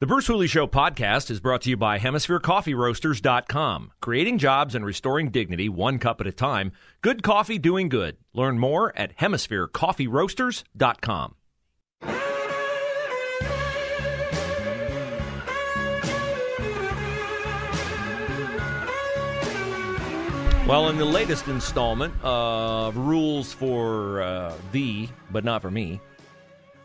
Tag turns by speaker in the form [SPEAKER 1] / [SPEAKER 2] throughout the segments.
[SPEAKER 1] The Bruce Hooley Show podcast is brought to you by HemisphereCoffeeRoasters.com. Creating jobs and restoring dignity one cup at a time. Good coffee doing good. Learn more at HemisphereCoffeeRoasters.com. Well, in the latest installment of Rules for uh, Thee, but not for me,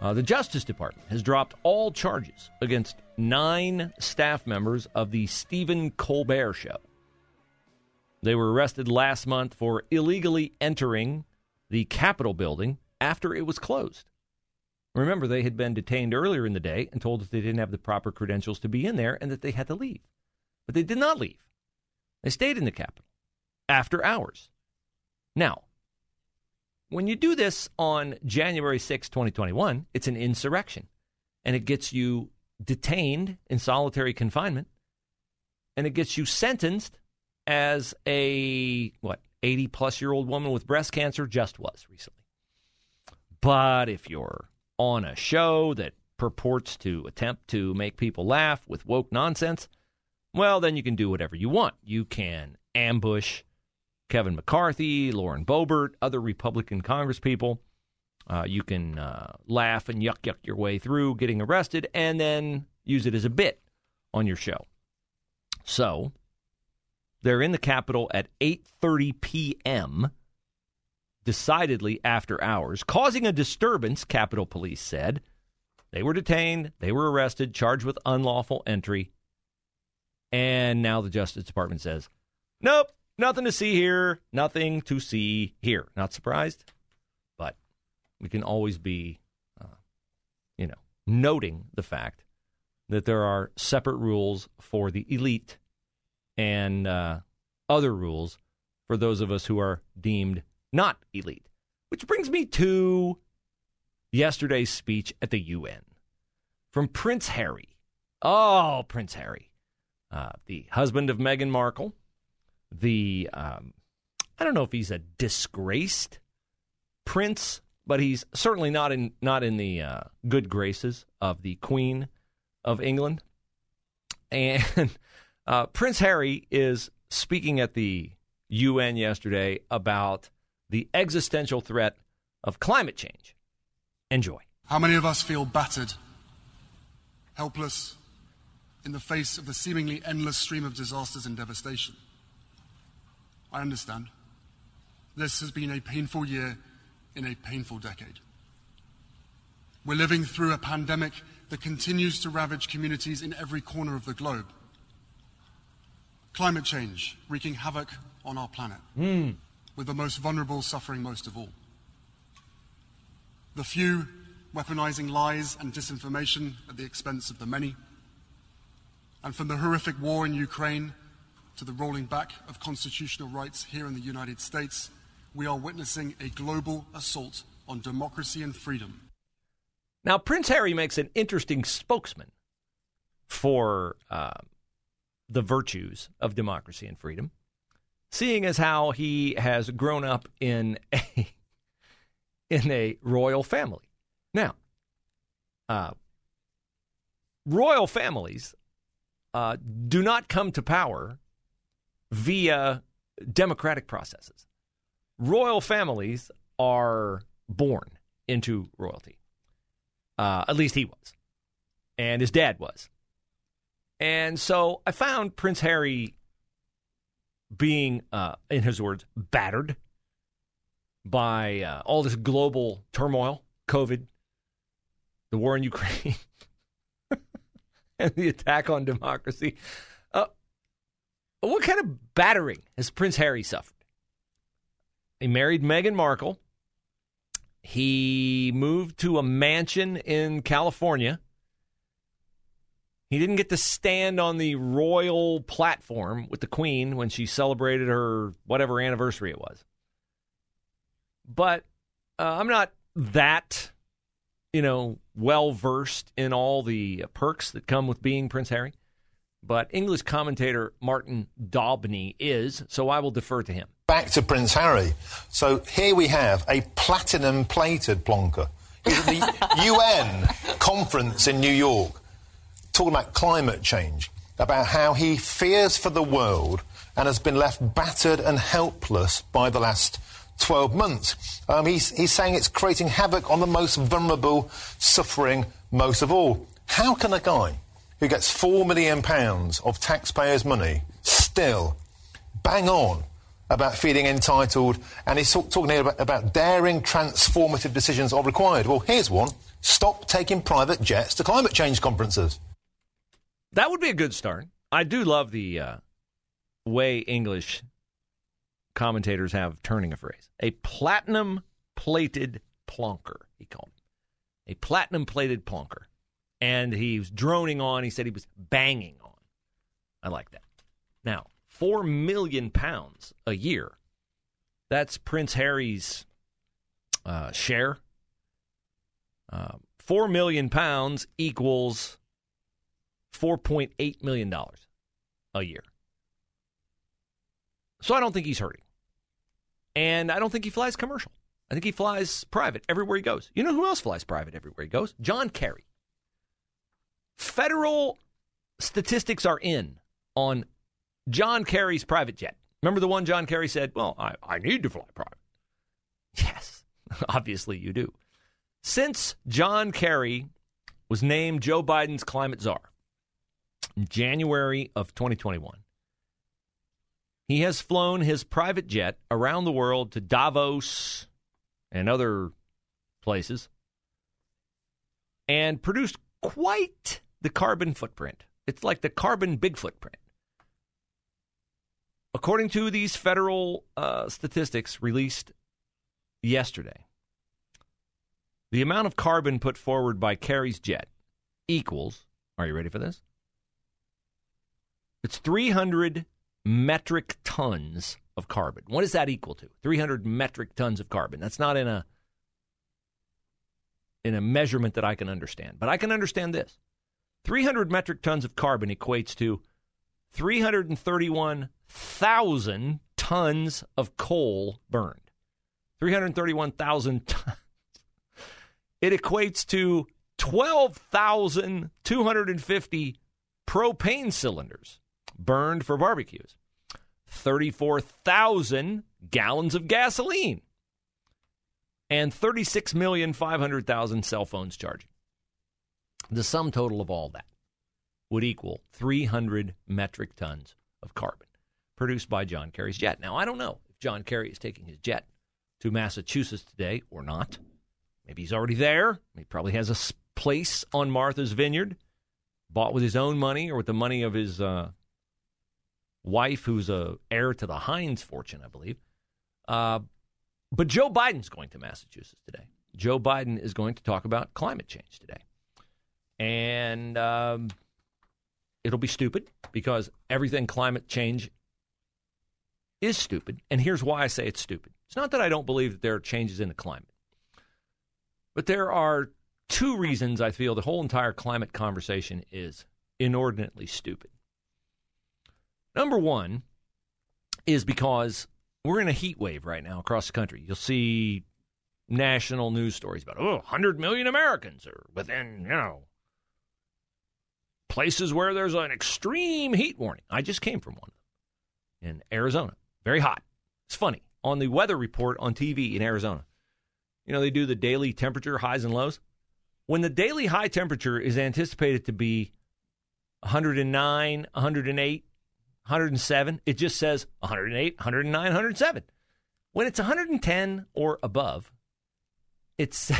[SPEAKER 1] uh, the Justice Department has dropped all charges against nine staff members of the Stephen Colbert Show. They were arrested last month for illegally entering the Capitol building after it was closed. Remember, they had been detained earlier in the day and told that they didn't have the proper credentials to be in there and that they had to leave. But they did not leave, they stayed in the Capitol after hours. Now, when you do this on January 6, 2021, it's an insurrection and it gets you detained in solitary confinement and it gets you sentenced as a, what, 80 plus year old woman with breast cancer just was recently. But if you're on a show that purports to attempt to make people laugh with woke nonsense, well, then you can do whatever you want. You can ambush Kevin McCarthy, Lauren Boebert, other Republican congresspeople. Uh, you can uh, laugh and yuck yuck your way through getting arrested and then use it as a bit on your show. So they're in the Capitol at 8:30 p.m. decidedly after hours, causing a disturbance, Capitol Police said. They were detained, they were arrested, charged with unlawful entry. And now the Justice Department says, "Nope, Nothing to see here. Nothing to see here. Not surprised, but we can always be, uh, you know, noting the fact that there are separate rules for the elite and uh, other rules for those of us who are deemed not elite. Which brings me to yesterday's speech at the UN from Prince Harry. Oh, Prince Harry, uh, the husband of Meghan Markle the um, I don't know if he's a disgraced prince, but he's certainly not in not in the uh, good graces of the Queen of England. And uh, Prince Harry is speaking at the UN yesterday about the existential threat of climate change. Enjoy.
[SPEAKER 2] How many of us feel battered, helpless, in the face of the seemingly endless stream of disasters and devastation? I understand. This has been a painful year in a painful decade. We're living through a pandemic that continues to ravage communities in every corner of the globe. Climate change wreaking havoc on our planet, mm. with the most vulnerable suffering most of all. The few weaponizing lies and disinformation at the expense of the many. And from the horrific war in Ukraine to the rolling back of constitutional rights here in the United States, we are witnessing a global assault on democracy and freedom.
[SPEAKER 1] Now, Prince Harry makes an interesting spokesman for uh, the virtues of democracy and freedom, seeing as how he has grown up in a in a royal family. Now, uh, royal families uh, do not come to power via democratic processes. Royal families are born into royalty. Uh, at least he was. And his dad was. And so I found Prince Harry being, uh, in his words, battered by uh, all this global turmoil, COVID, the war in Ukraine, and the attack on democracy. What kind of battering has Prince Harry suffered? He married Meghan Markle. He moved to a mansion in California. He didn't get to stand on the royal platform with the Queen when she celebrated her whatever anniversary it was. But uh, I'm not that, you know, well versed in all the perks that come with being Prince Harry. But English commentator Martin Daubney is, so I will defer to him.
[SPEAKER 3] Back to Prince Harry. So here we have a platinum plated plonker. He's at the UN conference in New York talking about climate change, about how he fears for the world and has been left battered and helpless by the last 12 months. Um, he's, he's saying it's creating havoc on the most vulnerable, suffering most of all. How can a guy who gets £4 million of taxpayers' money still bang on about feeling entitled and he's talking about, about daring transformative decisions are required? Well, here's one. Stop taking private jets to climate change conferences.
[SPEAKER 1] That would be a good start. I do love the uh, way English commentators have turning a phrase. A platinum plated plonker, he called it. A platinum plated plonker. And he was droning on. He said he was banging on. I like that. Now, four million pounds a year. That's Prince Harry's uh, share. Uh, four million pounds equals $4.8 million a year. So I don't think he's hurting. And I don't think he flies commercial. I think he flies private everywhere he goes. You know who else flies private everywhere he goes? John Kerry. Federal statistics are in on John Kerry's private jet. Remember the one John Kerry said, Well, I, I need to fly private. Yes, obviously you do. Since John Kerry was named Joe Biden's climate czar, in January of 2021. He has flown his private jet around the world to Davos and other places and produced quite the carbon footprint. It's like the carbon big footprint. According to these federal uh, statistics released yesterday, the amount of carbon put forward by Kerry's jet equals, are you ready for this? It's 300 metric tons of carbon. What does that equal to? 300 metric tons of carbon. That's not in a in a measurement that I can understand, but I can understand this. 300 metric tons of carbon equates to 331,000 tons of coal burned. 331,000 tons. It equates to 12,250 propane cylinders burned for barbecues, 34,000 gallons of gasoline, and 36,500,000 cell phones charging. The sum total of all that would equal 300 metric tons of carbon produced by John Kerry's jet. Now, I don't know if John Kerry is taking his jet to Massachusetts today or not. Maybe he's already there. He probably has a place on Martha's Vineyard, bought with his own money or with the money of his uh, wife, who's a heir to the Heinz fortune, I believe. Uh, but Joe Biden's going to Massachusetts today. Joe Biden is going to talk about climate change today. And um, it'll be stupid because everything climate change is stupid. And here's why I say it's stupid. It's not that I don't believe that there are changes in the climate, but there are two reasons I feel the whole entire climate conversation is inordinately stupid. Number one is because we're in a heat wave right now across the country. You'll see national news stories about, oh, 100 million Americans are within, you know, places where there's an extreme heat warning. I just came from one in Arizona. Very hot. It's funny. On the weather report on TV in Arizona, you know, they do the daily temperature highs and lows. When the daily high temperature is anticipated to be 109, 108, 107. It just says 108, 109, 107. When it's 110 or above, it's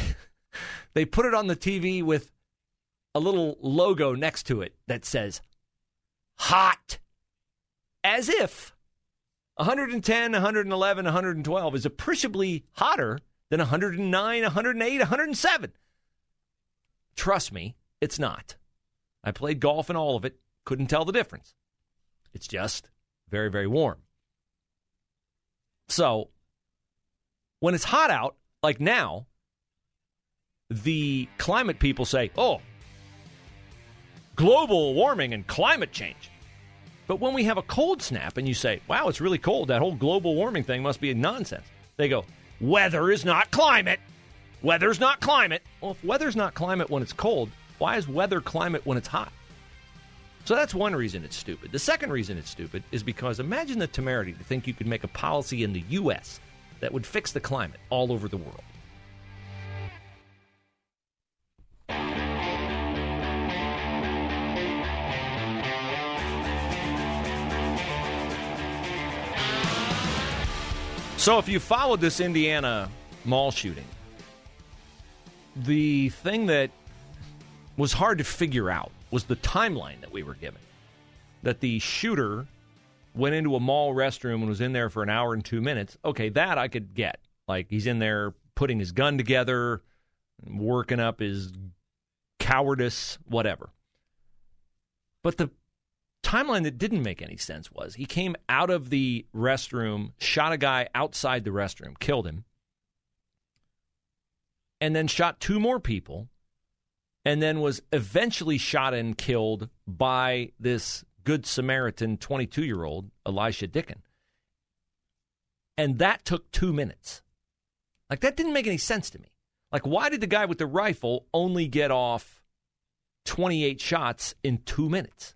[SPEAKER 1] they put it on the TV with a little logo next to it that says hot as if 110, 111, 112 is appreciably hotter than 109, 108, 107. Trust me, it's not. I played golf in all of it, couldn't tell the difference. It's just very, very warm. So when it's hot out, like now, the climate people say, oh, global warming and climate change. But when we have a cold snap and you say, wow, it's really cold, that whole global warming thing must be nonsense. They go, weather is not climate. Weather's not climate. Well, if weather's not climate when it's cold, why is weather climate when it's hot? So that's one reason it's stupid. The second reason it's stupid is because imagine the temerity to think you could make a policy in the U.S. that would fix the climate all over the world. So, if you followed this Indiana mall shooting, the thing that was hard to figure out was the timeline that we were given. That the shooter went into a mall restroom and was in there for an hour and two minutes. Okay, that I could get. Like he's in there putting his gun together, working up his cowardice, whatever. But the timeline that didn't make any sense was he came out of the restroom, shot a guy outside the restroom, killed him, and then shot two more people, and then was eventually shot and killed by this Good Samaritan 22 year old, Elisha Dicken. And that took two minutes. Like, that didn't make any sense to me. Like, why did the guy with the rifle only get off 28 shots in two minutes?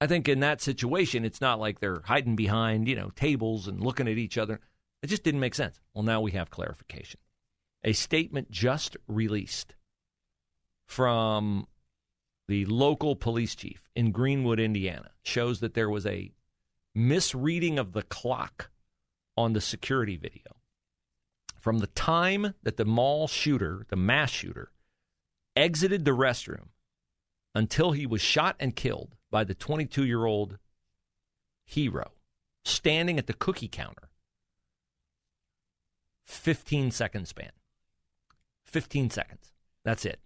[SPEAKER 1] I think in that situation, it's not like they're hiding behind, you know, tables and looking at each other. It just didn't make sense. Well, now we have clarification. A statement just released from the local police chief in Greenwood, Indiana, shows that there was a misreading of the clock on the security video. From the time that the mall shooter, the mass shooter, exited the restroom until he was shot and killed by the 22 year old hero standing at the cookie counter. 15 second span. 15 seconds. That's it.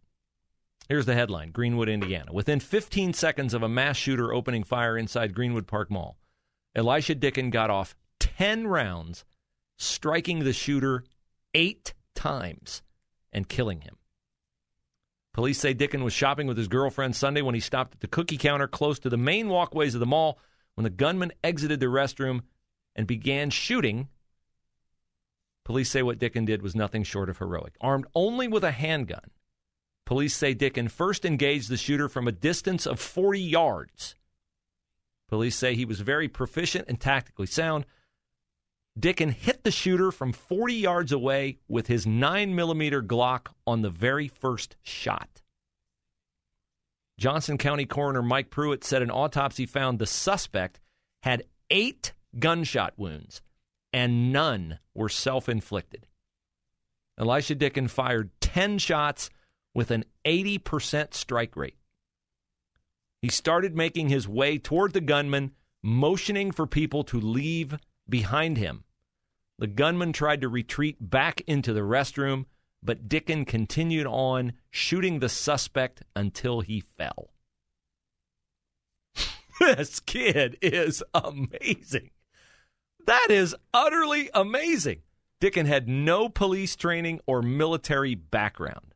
[SPEAKER 1] Here's the headline Greenwood, Indiana. Within 15 seconds of a mass shooter opening fire inside Greenwood Park Mall, Elisha Dicken got off 10 rounds, striking the shooter eight times and killing him. Police say Dicken was shopping with his girlfriend Sunday when he stopped at the cookie counter close to the main walkways of the mall when the gunman exited the restroom and began shooting. Police say what Dicken did was nothing short of heroic. Armed only with a handgun, police say Dicken first engaged the shooter from a distance of 40 yards. Police say he was very proficient and tactically sound. Dicken hit the shooter from 40 yards away with his 9mm Glock on the very first shot. Johnson County Coroner Mike Pruitt said an autopsy found the suspect had eight gunshot wounds and none were self inflicted. Elisha Dicken fired 10 shots with an 80% strike rate. He started making his way toward the gunman, motioning for people to leave behind him. The gunman tried to retreat back into the restroom, but Dicken continued on, shooting the suspect until he fell. this kid is amazing. That is utterly amazing. Dicken had no police training or military background.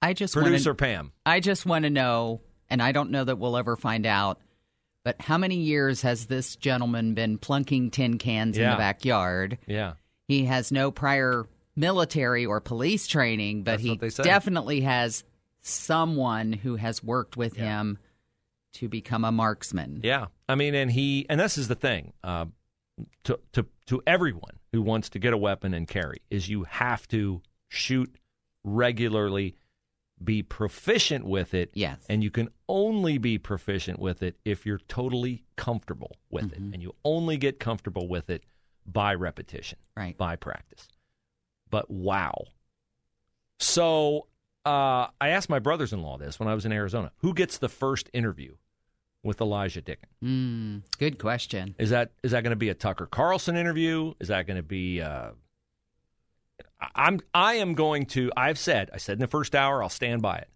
[SPEAKER 4] I just
[SPEAKER 1] Producer
[SPEAKER 4] wanna,
[SPEAKER 1] Pam.
[SPEAKER 4] I just want to know, and I don't know that we'll ever find out. But how many years has this gentleman been plunking tin cans in the backyard?
[SPEAKER 1] Yeah.
[SPEAKER 4] He has no prior military or police training, but
[SPEAKER 1] That's
[SPEAKER 4] he
[SPEAKER 1] what they say.
[SPEAKER 4] definitely has someone who has worked with him to become a marksman.
[SPEAKER 1] Yeah, I mean, and he, and this is the thing uh, to to to everyone who wants to get a weapon and carry is you have to shoot regularly, be proficient with it.
[SPEAKER 4] Yes.
[SPEAKER 1] and you can only be proficient with it if you're totally comfortable with it, and you only get comfortable with it by repetition,
[SPEAKER 4] Right.
[SPEAKER 1] by practice. But wow, so. Uh, I asked my brothers-in-law this when I was in Arizona. Who gets the first interview with Elijah Dicken?
[SPEAKER 4] Mm, good question.
[SPEAKER 1] Is that is that going to be a Tucker Carlson interview? Is that going to be? Uh, I'm I am going to. I've said I said in the first hour. I'll stand by it.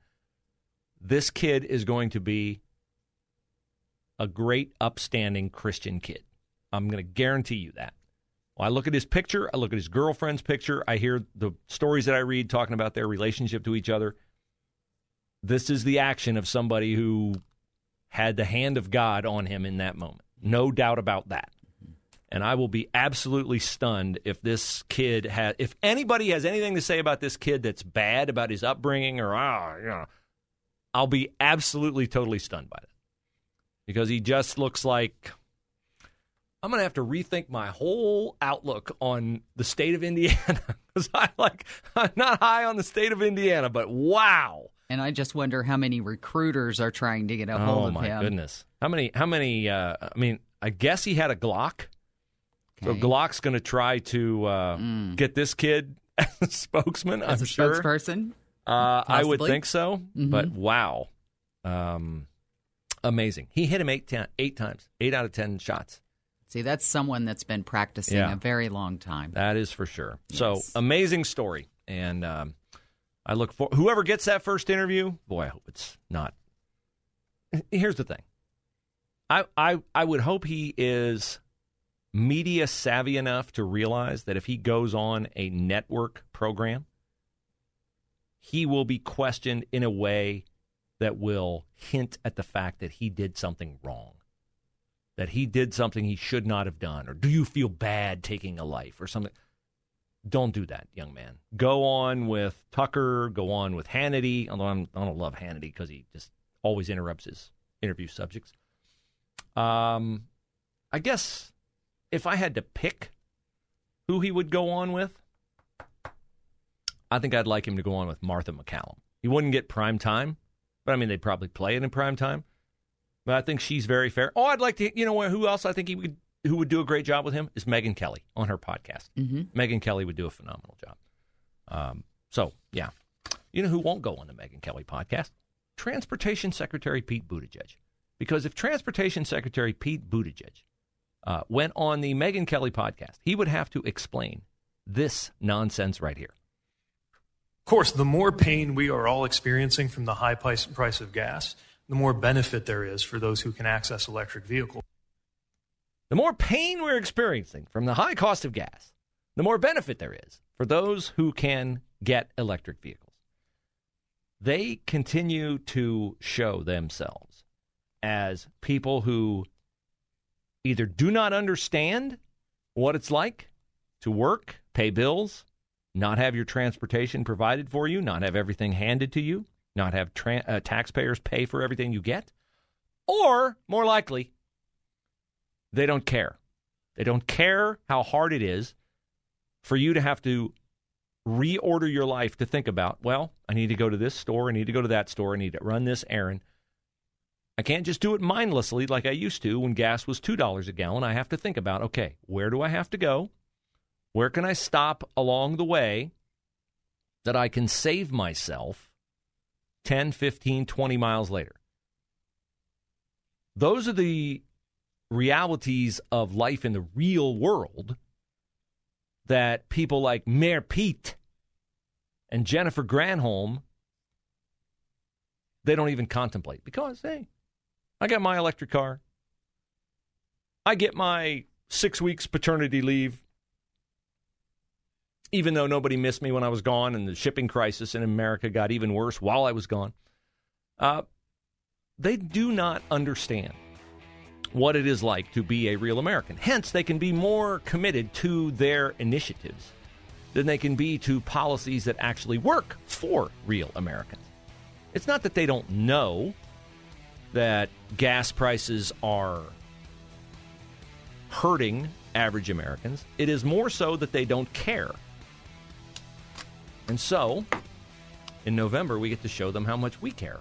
[SPEAKER 1] this kid is going to be a great, upstanding Christian kid. I'm going to guarantee you that. Well, I look at his picture, I look at his girlfriend's picture, I hear the stories that I read talking about their relationship to each other. This is the action of somebody who had the hand of God on him in that moment. No doubt about that. And I will be absolutely stunned if this kid has, if anybody has anything to say about this kid that's bad about his upbringing or, ah, you know, I'll be absolutely, totally stunned by that. Because he just looks like I'm going to have to rethink my whole outlook on the state of Indiana because I like I'm not high on the state of Indiana, but wow.
[SPEAKER 4] And I just wonder how many recruiters are trying to get a hold
[SPEAKER 1] oh
[SPEAKER 4] of
[SPEAKER 1] my
[SPEAKER 4] him.
[SPEAKER 1] goodness, how many? How many? Uh, I mean, I guess he had a Glock. So Glock's going to try to uh, get this kid as a spokesman.
[SPEAKER 4] As
[SPEAKER 1] I'm
[SPEAKER 4] a
[SPEAKER 1] sure.
[SPEAKER 4] spokesperson?
[SPEAKER 1] Uh, I would think so,
[SPEAKER 4] Mhm.
[SPEAKER 1] but wow, um, amazing. He hit him eight, ten, eight times, eight out of ten shots.
[SPEAKER 4] See, that's someone that's been practicing
[SPEAKER 1] Yeah.
[SPEAKER 4] a very long time.
[SPEAKER 1] That is for sure. So amazing story, and um, I look for whoever gets that first interview. Boy, I hope it's not. Here's the thing. I I I would hope he is media savvy enough to realize that if he goes on a network program, he will be questioned in a way that will hint at the fact that he did something wrong that he did something he should not have done, or do you feel bad taking a life or something? Don't do that, young man. Go on with Tucker, go on with Hannity, although I'm, I don't love Hannity because he just always interrupts his interview subjects. Um, I guess if I had to pick who he would go on with, I think I'd like him to go on with Martha MacCallum. He wouldn't get prime time, but I mean, they'd probably play it in prime time. But I think she's very fair. Oh, I'd like to. You know? Who else I think he would who would do a great job with him is Megyn Kelly on her podcast.
[SPEAKER 4] Mm-hmm.
[SPEAKER 1] Megyn Kelly would do a phenomenal job. Um, so yeah, you know who won't go on the Megyn Kelly podcast? Transportation Secretary Pete Buttigieg. Because if Transportation Secretary Pete Buttigieg uh, went on the Megyn Kelly podcast, he would have to explain this nonsense right here.
[SPEAKER 5] Of course, the more pain we are all experiencing from the high price, price of gas, the more benefit there is for those who can access electric vehicles.
[SPEAKER 1] The more pain we're experiencing from the high cost of gas, the more benefit there is for those who can get electric vehicles. They continue to show themselves as people who either do not understand what it's like to work, pay bills, not have your transportation provided for you, not have everything handed to you, not have tra- uh, taxpayers pay for everything you get, or more likely, they don't care. They don't care how hard it is for you to have to reorder your life to think about, well, I need to go to this store, I need to go to that store, I need to run this errand. I can't just do it mindlessly like I used to when gas was $2 a gallon. I have to think about, okay, where do I have to go? Where can I stop along the way that I can save myself 10, 15, 20 miles later? Those are the realities of life in the real world that people like Mayor Pete and Jennifer Granholm they don't even contemplate because hey, I got my electric car. I get my 6 weeks paternity leave even though nobody missed me when I was gone and the shipping crisis in America got even worse while I was gone. Uh, they do not understand what it is like to be a real American. Hence, they can be more committed to their initiatives than they can be to policies that actually work for real Americans. It's not that they don't know that gas prices are hurting average Americans, it is more so that they don't care. And so, in November, we get to show them how much we care.